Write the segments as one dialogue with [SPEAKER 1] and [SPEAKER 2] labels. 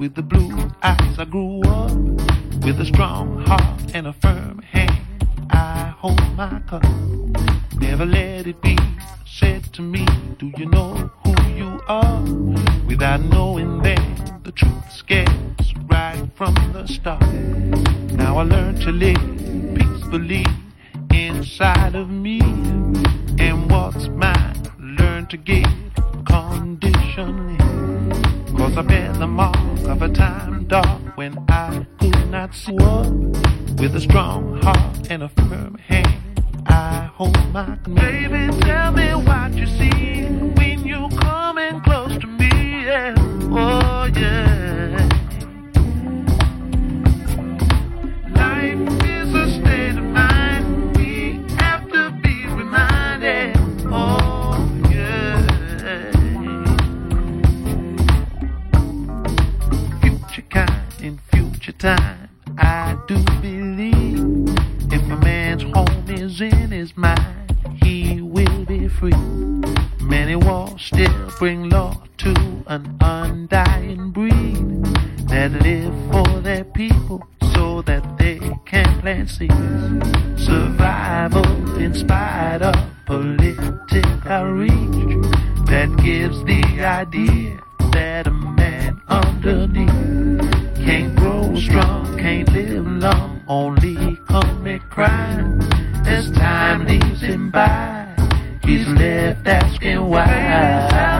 [SPEAKER 1] with the blue eyes. I grew up with a strong heart and a firm hand. I hold my cup, never let it be said to me. Do you know who you are? Without knowing that the truth scares right from the start. Now I learn to live peacefully inside of me, and what's mine, learn to give conditionally. Cause I bear the mark of a time dark when I could not see. With a strong heart and a firm hand, I hold my command. Baby, tell me what you see when you coming close to me. Yeah. Oh, yeah. Time. I do believe if a man's home is in his mind, he will be free. Many wars still bring law to an undying breed that live for their people so that they can plant seeds. Survival in spite of political reach that gives the idea that a man underneath can't grow strong, can't live long, only commit crime. As time leaves him by, he's left asking why.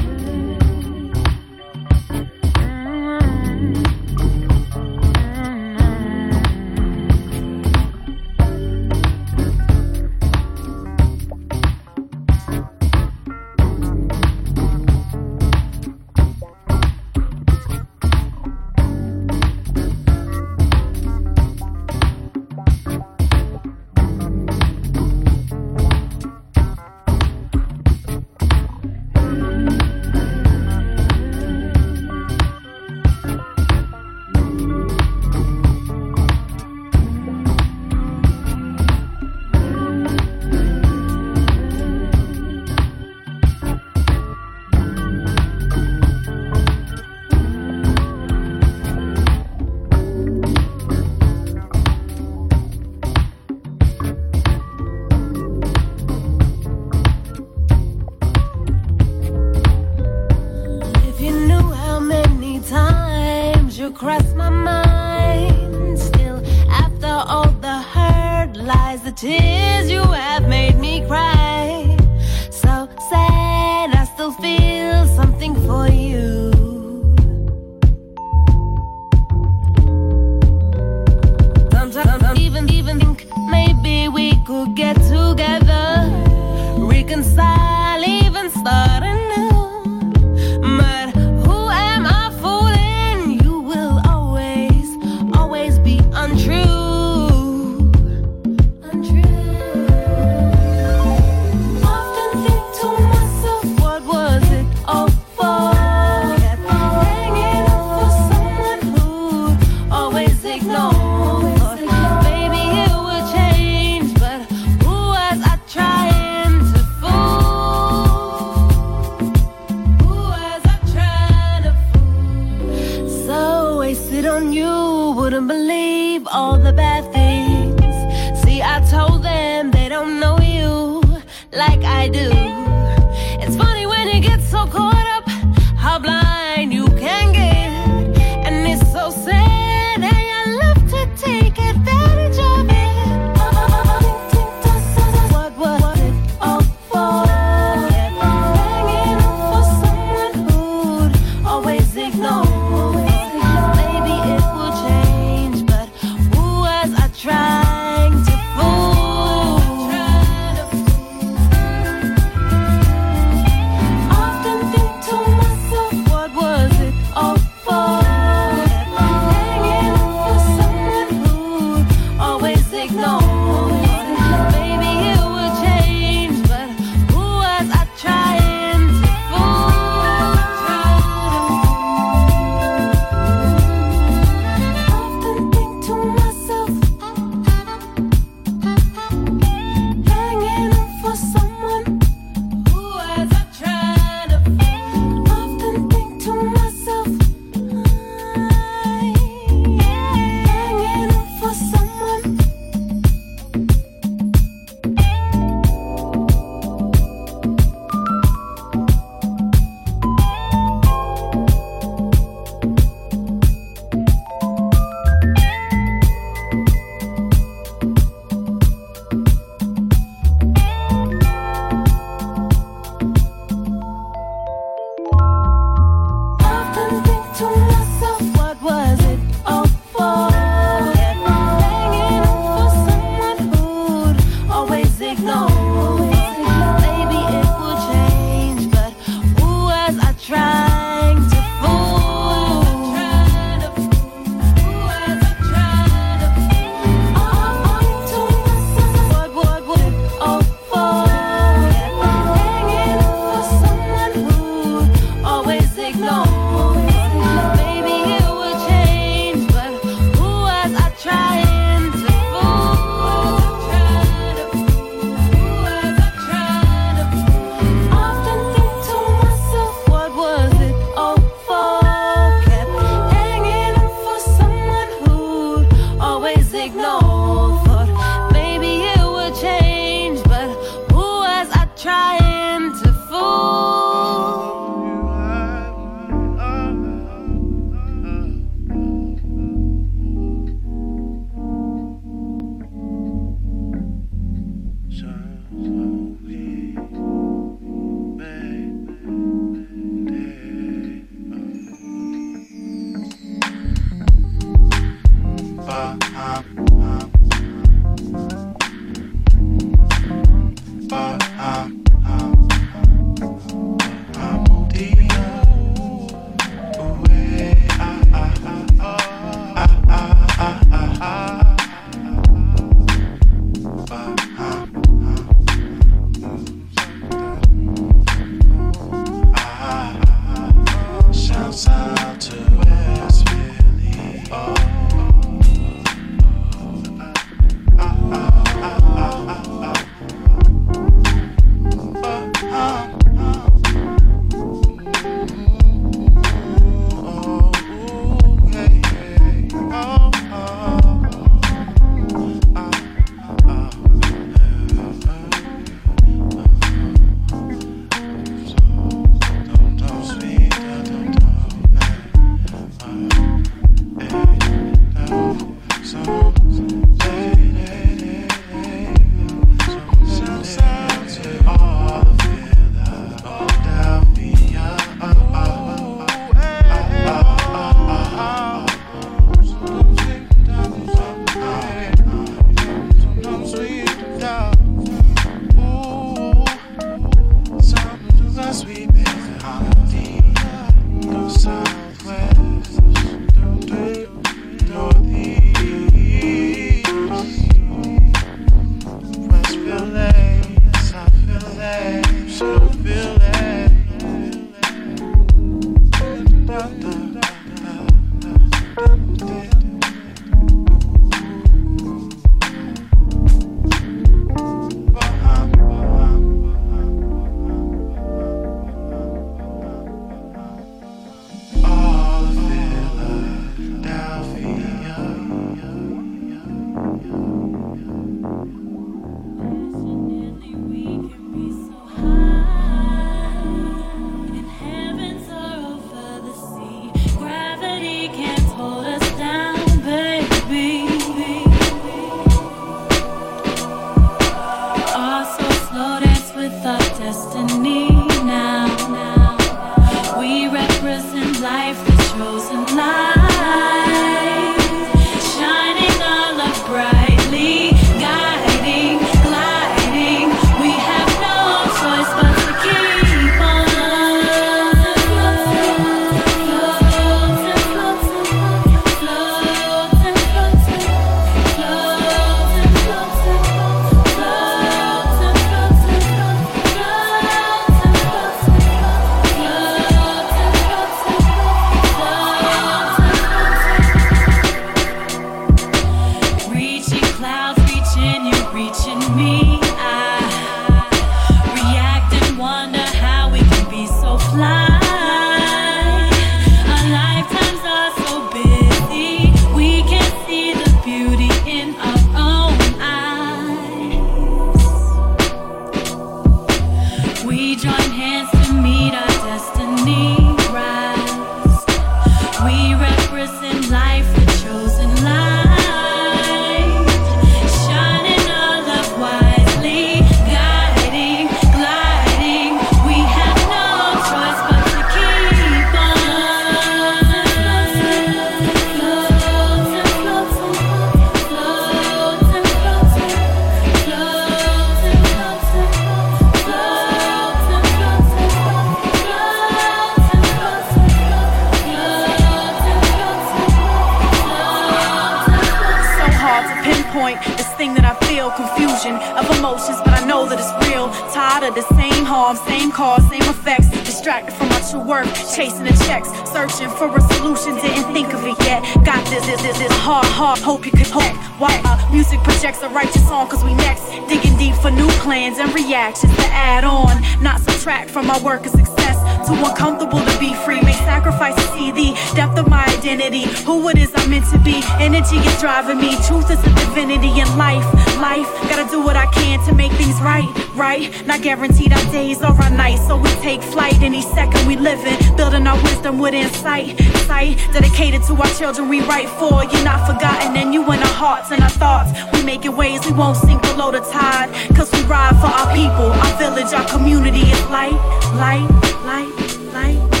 [SPEAKER 1] point. This thing that I feel, confusion of
[SPEAKER 2] emotions, but I know that it's real. Tired of the same harm, same cause, same effects. Distracted from my true worth, chasing the checks, searching for a solution. Didn't think of it yet. Got this, this, this, this hard, hard. Hope you could hope. Why uh, music projects a righteous song,
[SPEAKER 1] cause we next. Digging deep for new plans and reactions to add on, not subtract from my work of success. Too uncomfortable to be free.
[SPEAKER 2] Make
[SPEAKER 1] sacrifice
[SPEAKER 2] to
[SPEAKER 3] see the depth of my identity. Who it is I'm meant to be. Energy is driving me. Truth is a divinity in life life. Gotta do what I can to make things right, right?
[SPEAKER 4] Not guaranteed our days or our nights, so we take flight any second we live in. Building our wisdom with insight, sight dedicated to our children. We write for you're not forgotten, and you in our hearts and our thoughts. We making ways we won't sink below the tide, cause we ride for our people, our village, our community. It's light, light, light, light.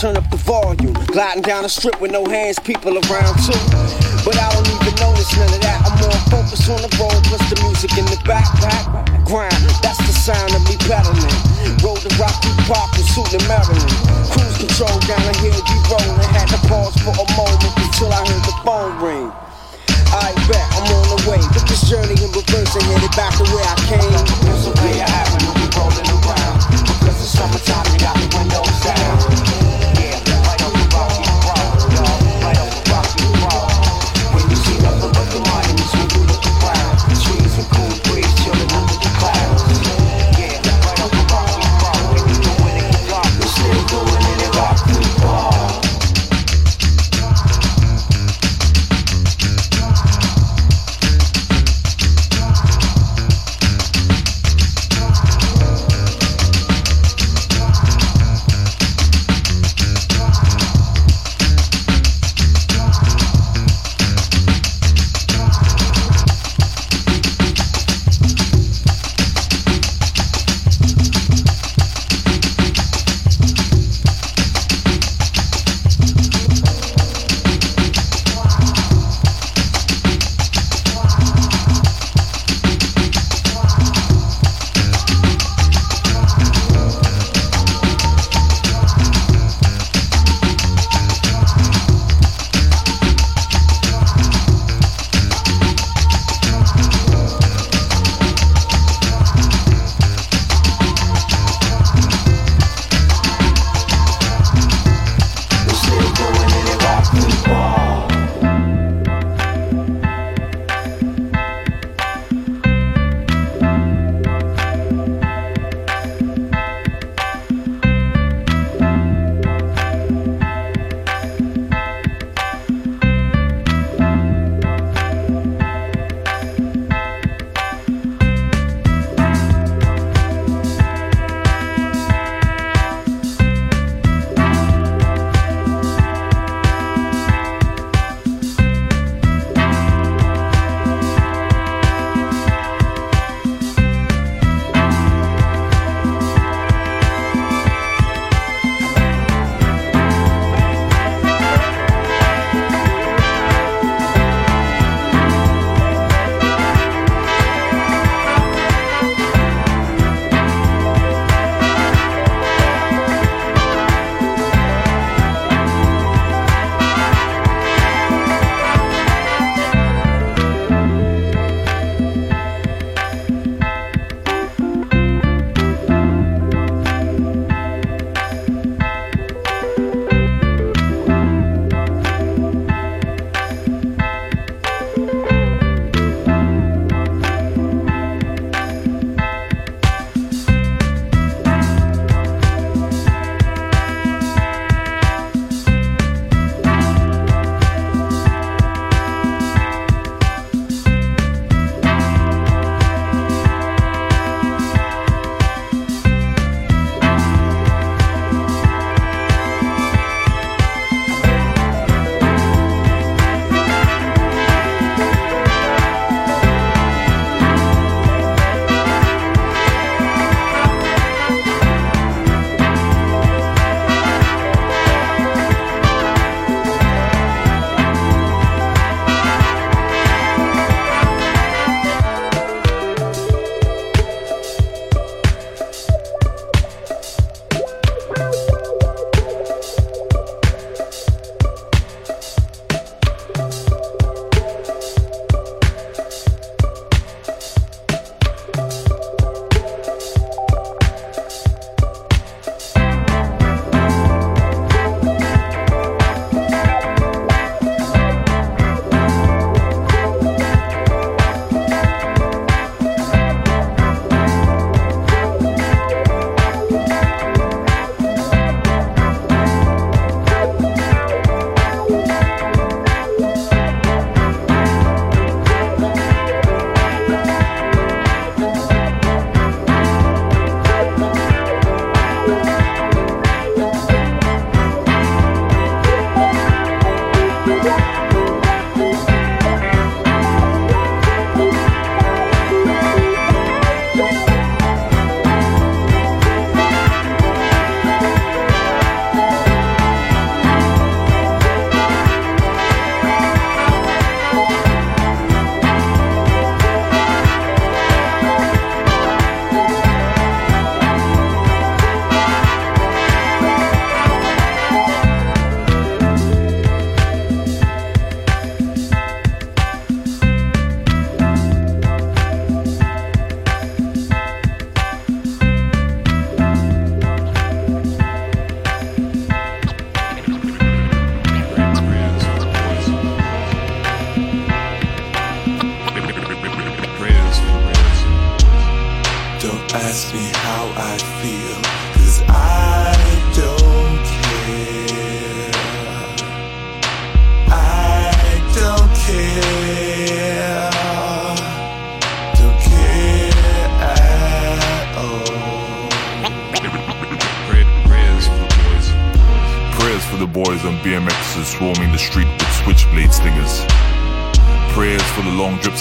[SPEAKER 4] turn up the volume. Gliding down the strip with no hands, people around too. But I don't even notice none of that. I'm more focused on the road, plus the music in the backpack. Grind, that's the sign of me pedaling. Road to Rocky Park and shooting Maryland. Cruise control down a hill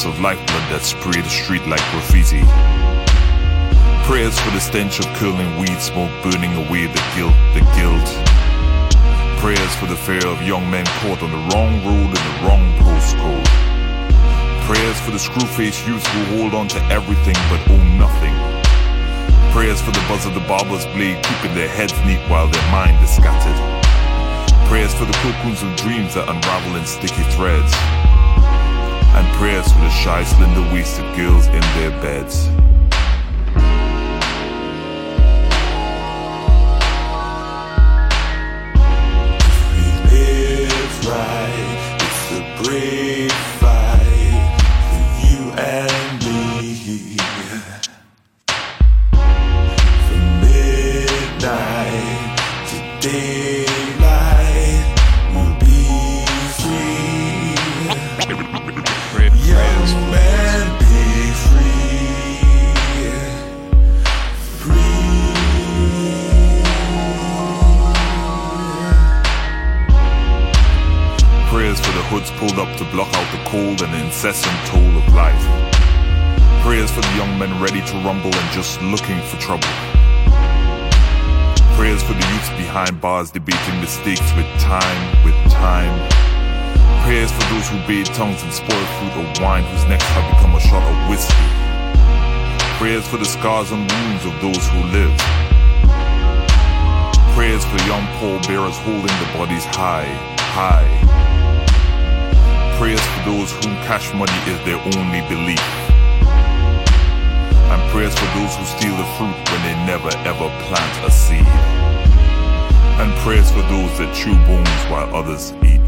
[SPEAKER 5] of lifeblood that spray the street like graffiti. Prayers for the stench of curling weed smoke burning away the guilt, the guilt. Prayers for the fear of young men caught on the wrong road in the wrong postcode. Prayers for the screw-faced youth who hold on to everything but own nothing. Prayers for the buzz of the barber's blade keeping their heads neat while their mind is scattered. Prayers for the cocoons of dreams that unravel in sticky threads and prayers for the shy, slender waisted girls in their beds. Cold and incessant toll of life. Prayers for the young men ready to rumble and just looking for trouble. Prayers for the youths behind bars debating mistakes with time, with time. Prayers for those who bathe tongues in spoiled fruit or wine whose necks have become a shot of whiskey. Prayers for the scars and wounds of those who live. Prayers for young pallbearers holding the bodies high, high. Prayers for those whom cash money is their only belief. And prayers for those who steal the fruit when they never ever plant a seed. And prayers for those that chew bones while others eat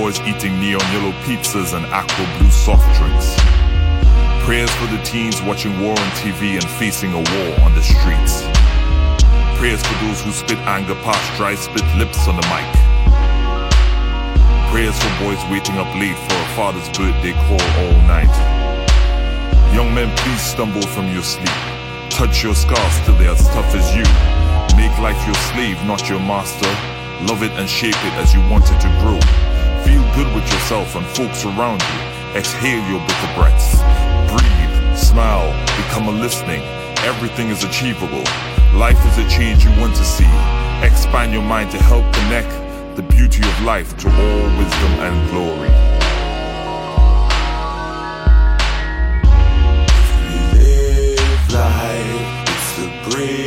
[SPEAKER 5] boys eating neon yellow pizzas and aqua blue soft drinks. Prayers for the teens watching war on TV and facing a war on the streets. Prayers for those who spit anger past dry spit lips on the mic. Prayers for boys waiting up late for a father's birthday call all night. Young men, please stumble from your sleep. Touch your scars till they're as tough as you. Make life your slave, not your master. Love it and shape it as you want it to grow. Feel good with yourself and folks around you. Exhale your bitter breaths. Breathe, smile, become a listening. Everything is achievable. Life is a change you want to see. Expand your mind to help connect the beauty of life to all wisdom and glory.
[SPEAKER 6] We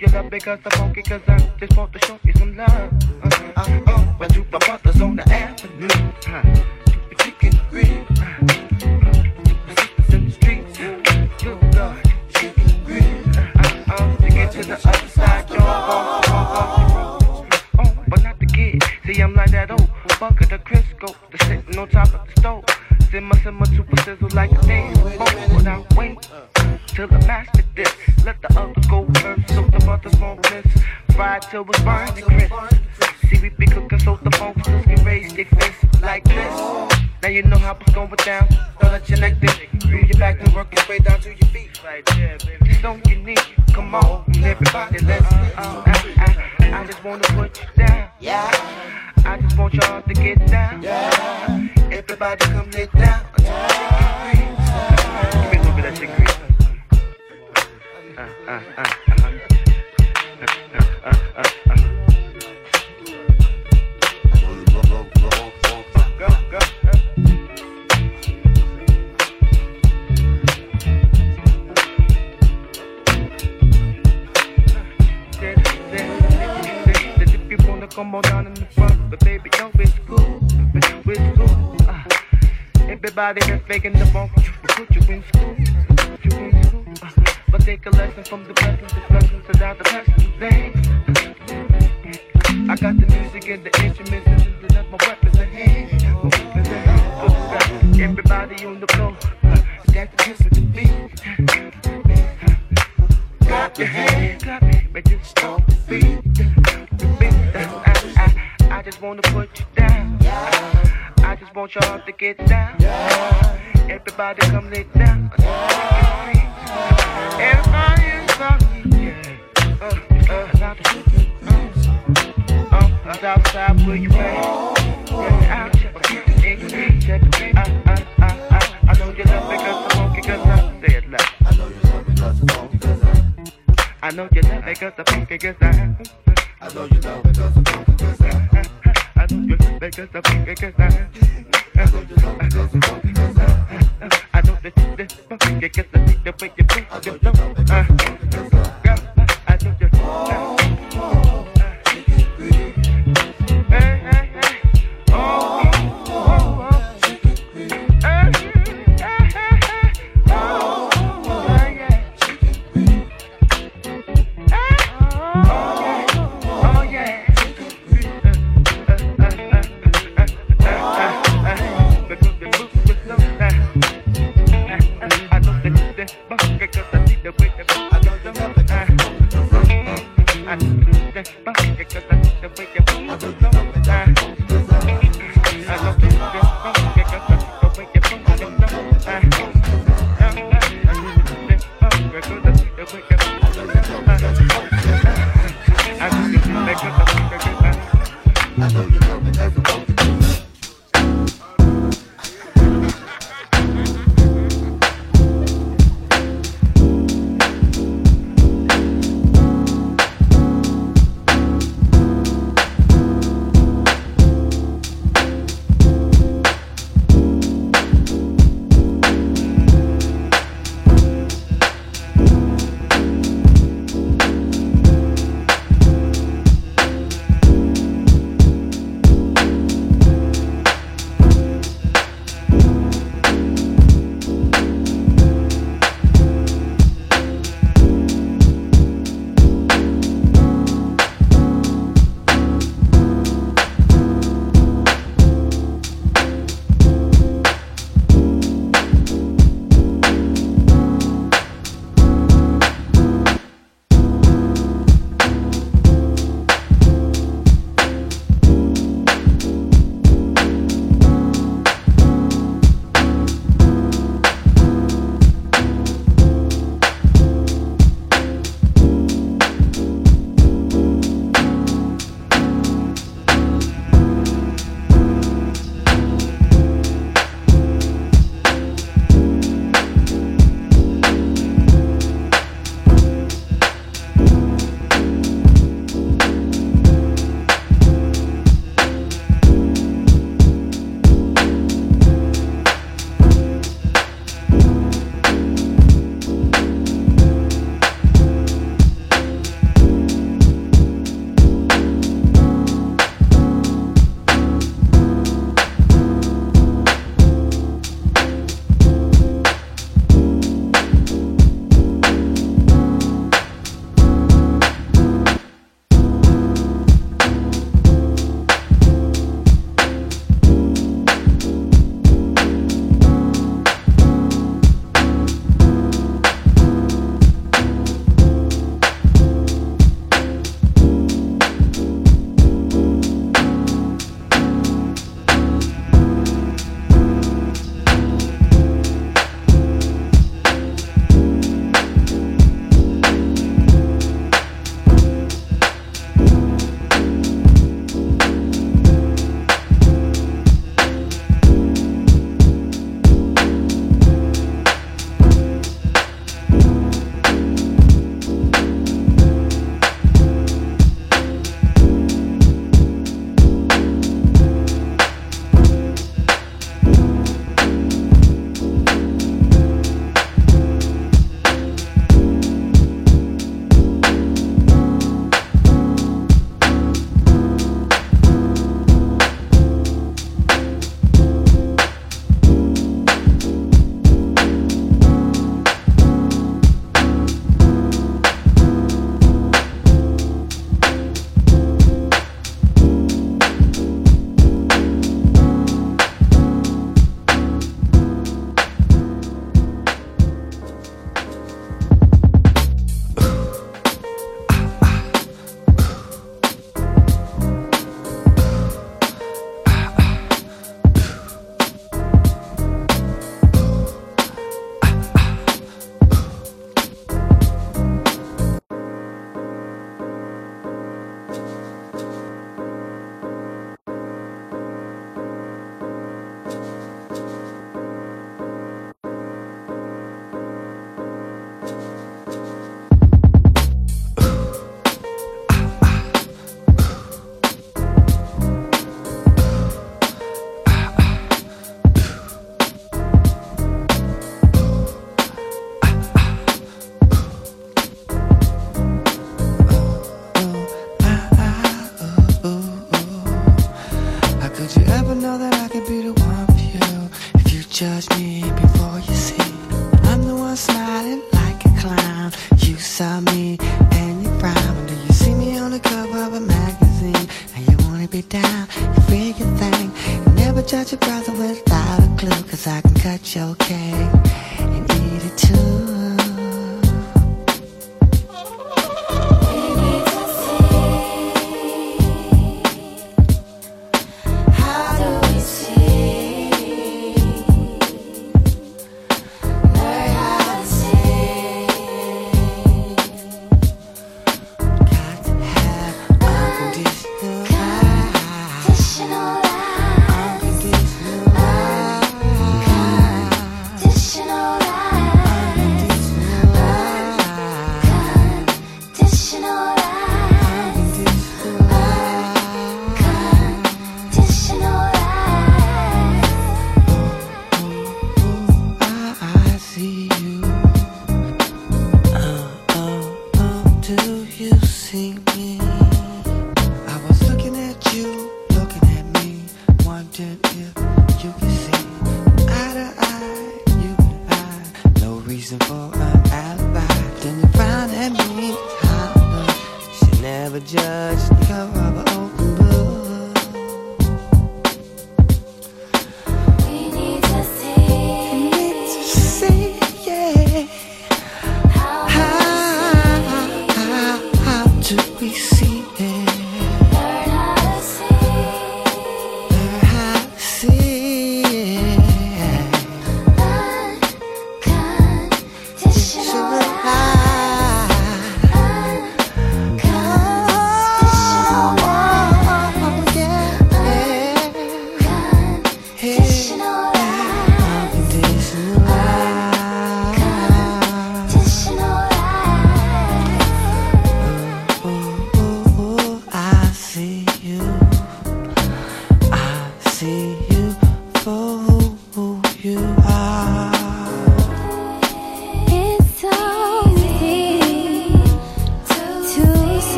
[SPEAKER 6] get
[SPEAKER 5] love because the
[SPEAKER 7] funky cause I just want to show you some love. Uh-huh. I'm up with you, my brothers on the avenue. Huh. Chicken green. To the other side, y'all. Uh-huh. Oh, but not the kid. See, I'm like that old bunk of the Crisco, the sitting on top of the stove. Simmer, simmer, super sizzle like till was burning. just wanna put you down. Yeah. I just want y'all to get down. Yeah. Everybody come lay down. Yeah. Everybody is. Yeah. Uh, uh, uh, uh, uh, outside where you at? Yeah. I, know you love me cause I'm funky cause I. I know you love me cause I'm funky I. I know you love me I'm funky cause I. Make us a big exercise. I know that this fucking gets the way you
[SPEAKER 2] make yourself.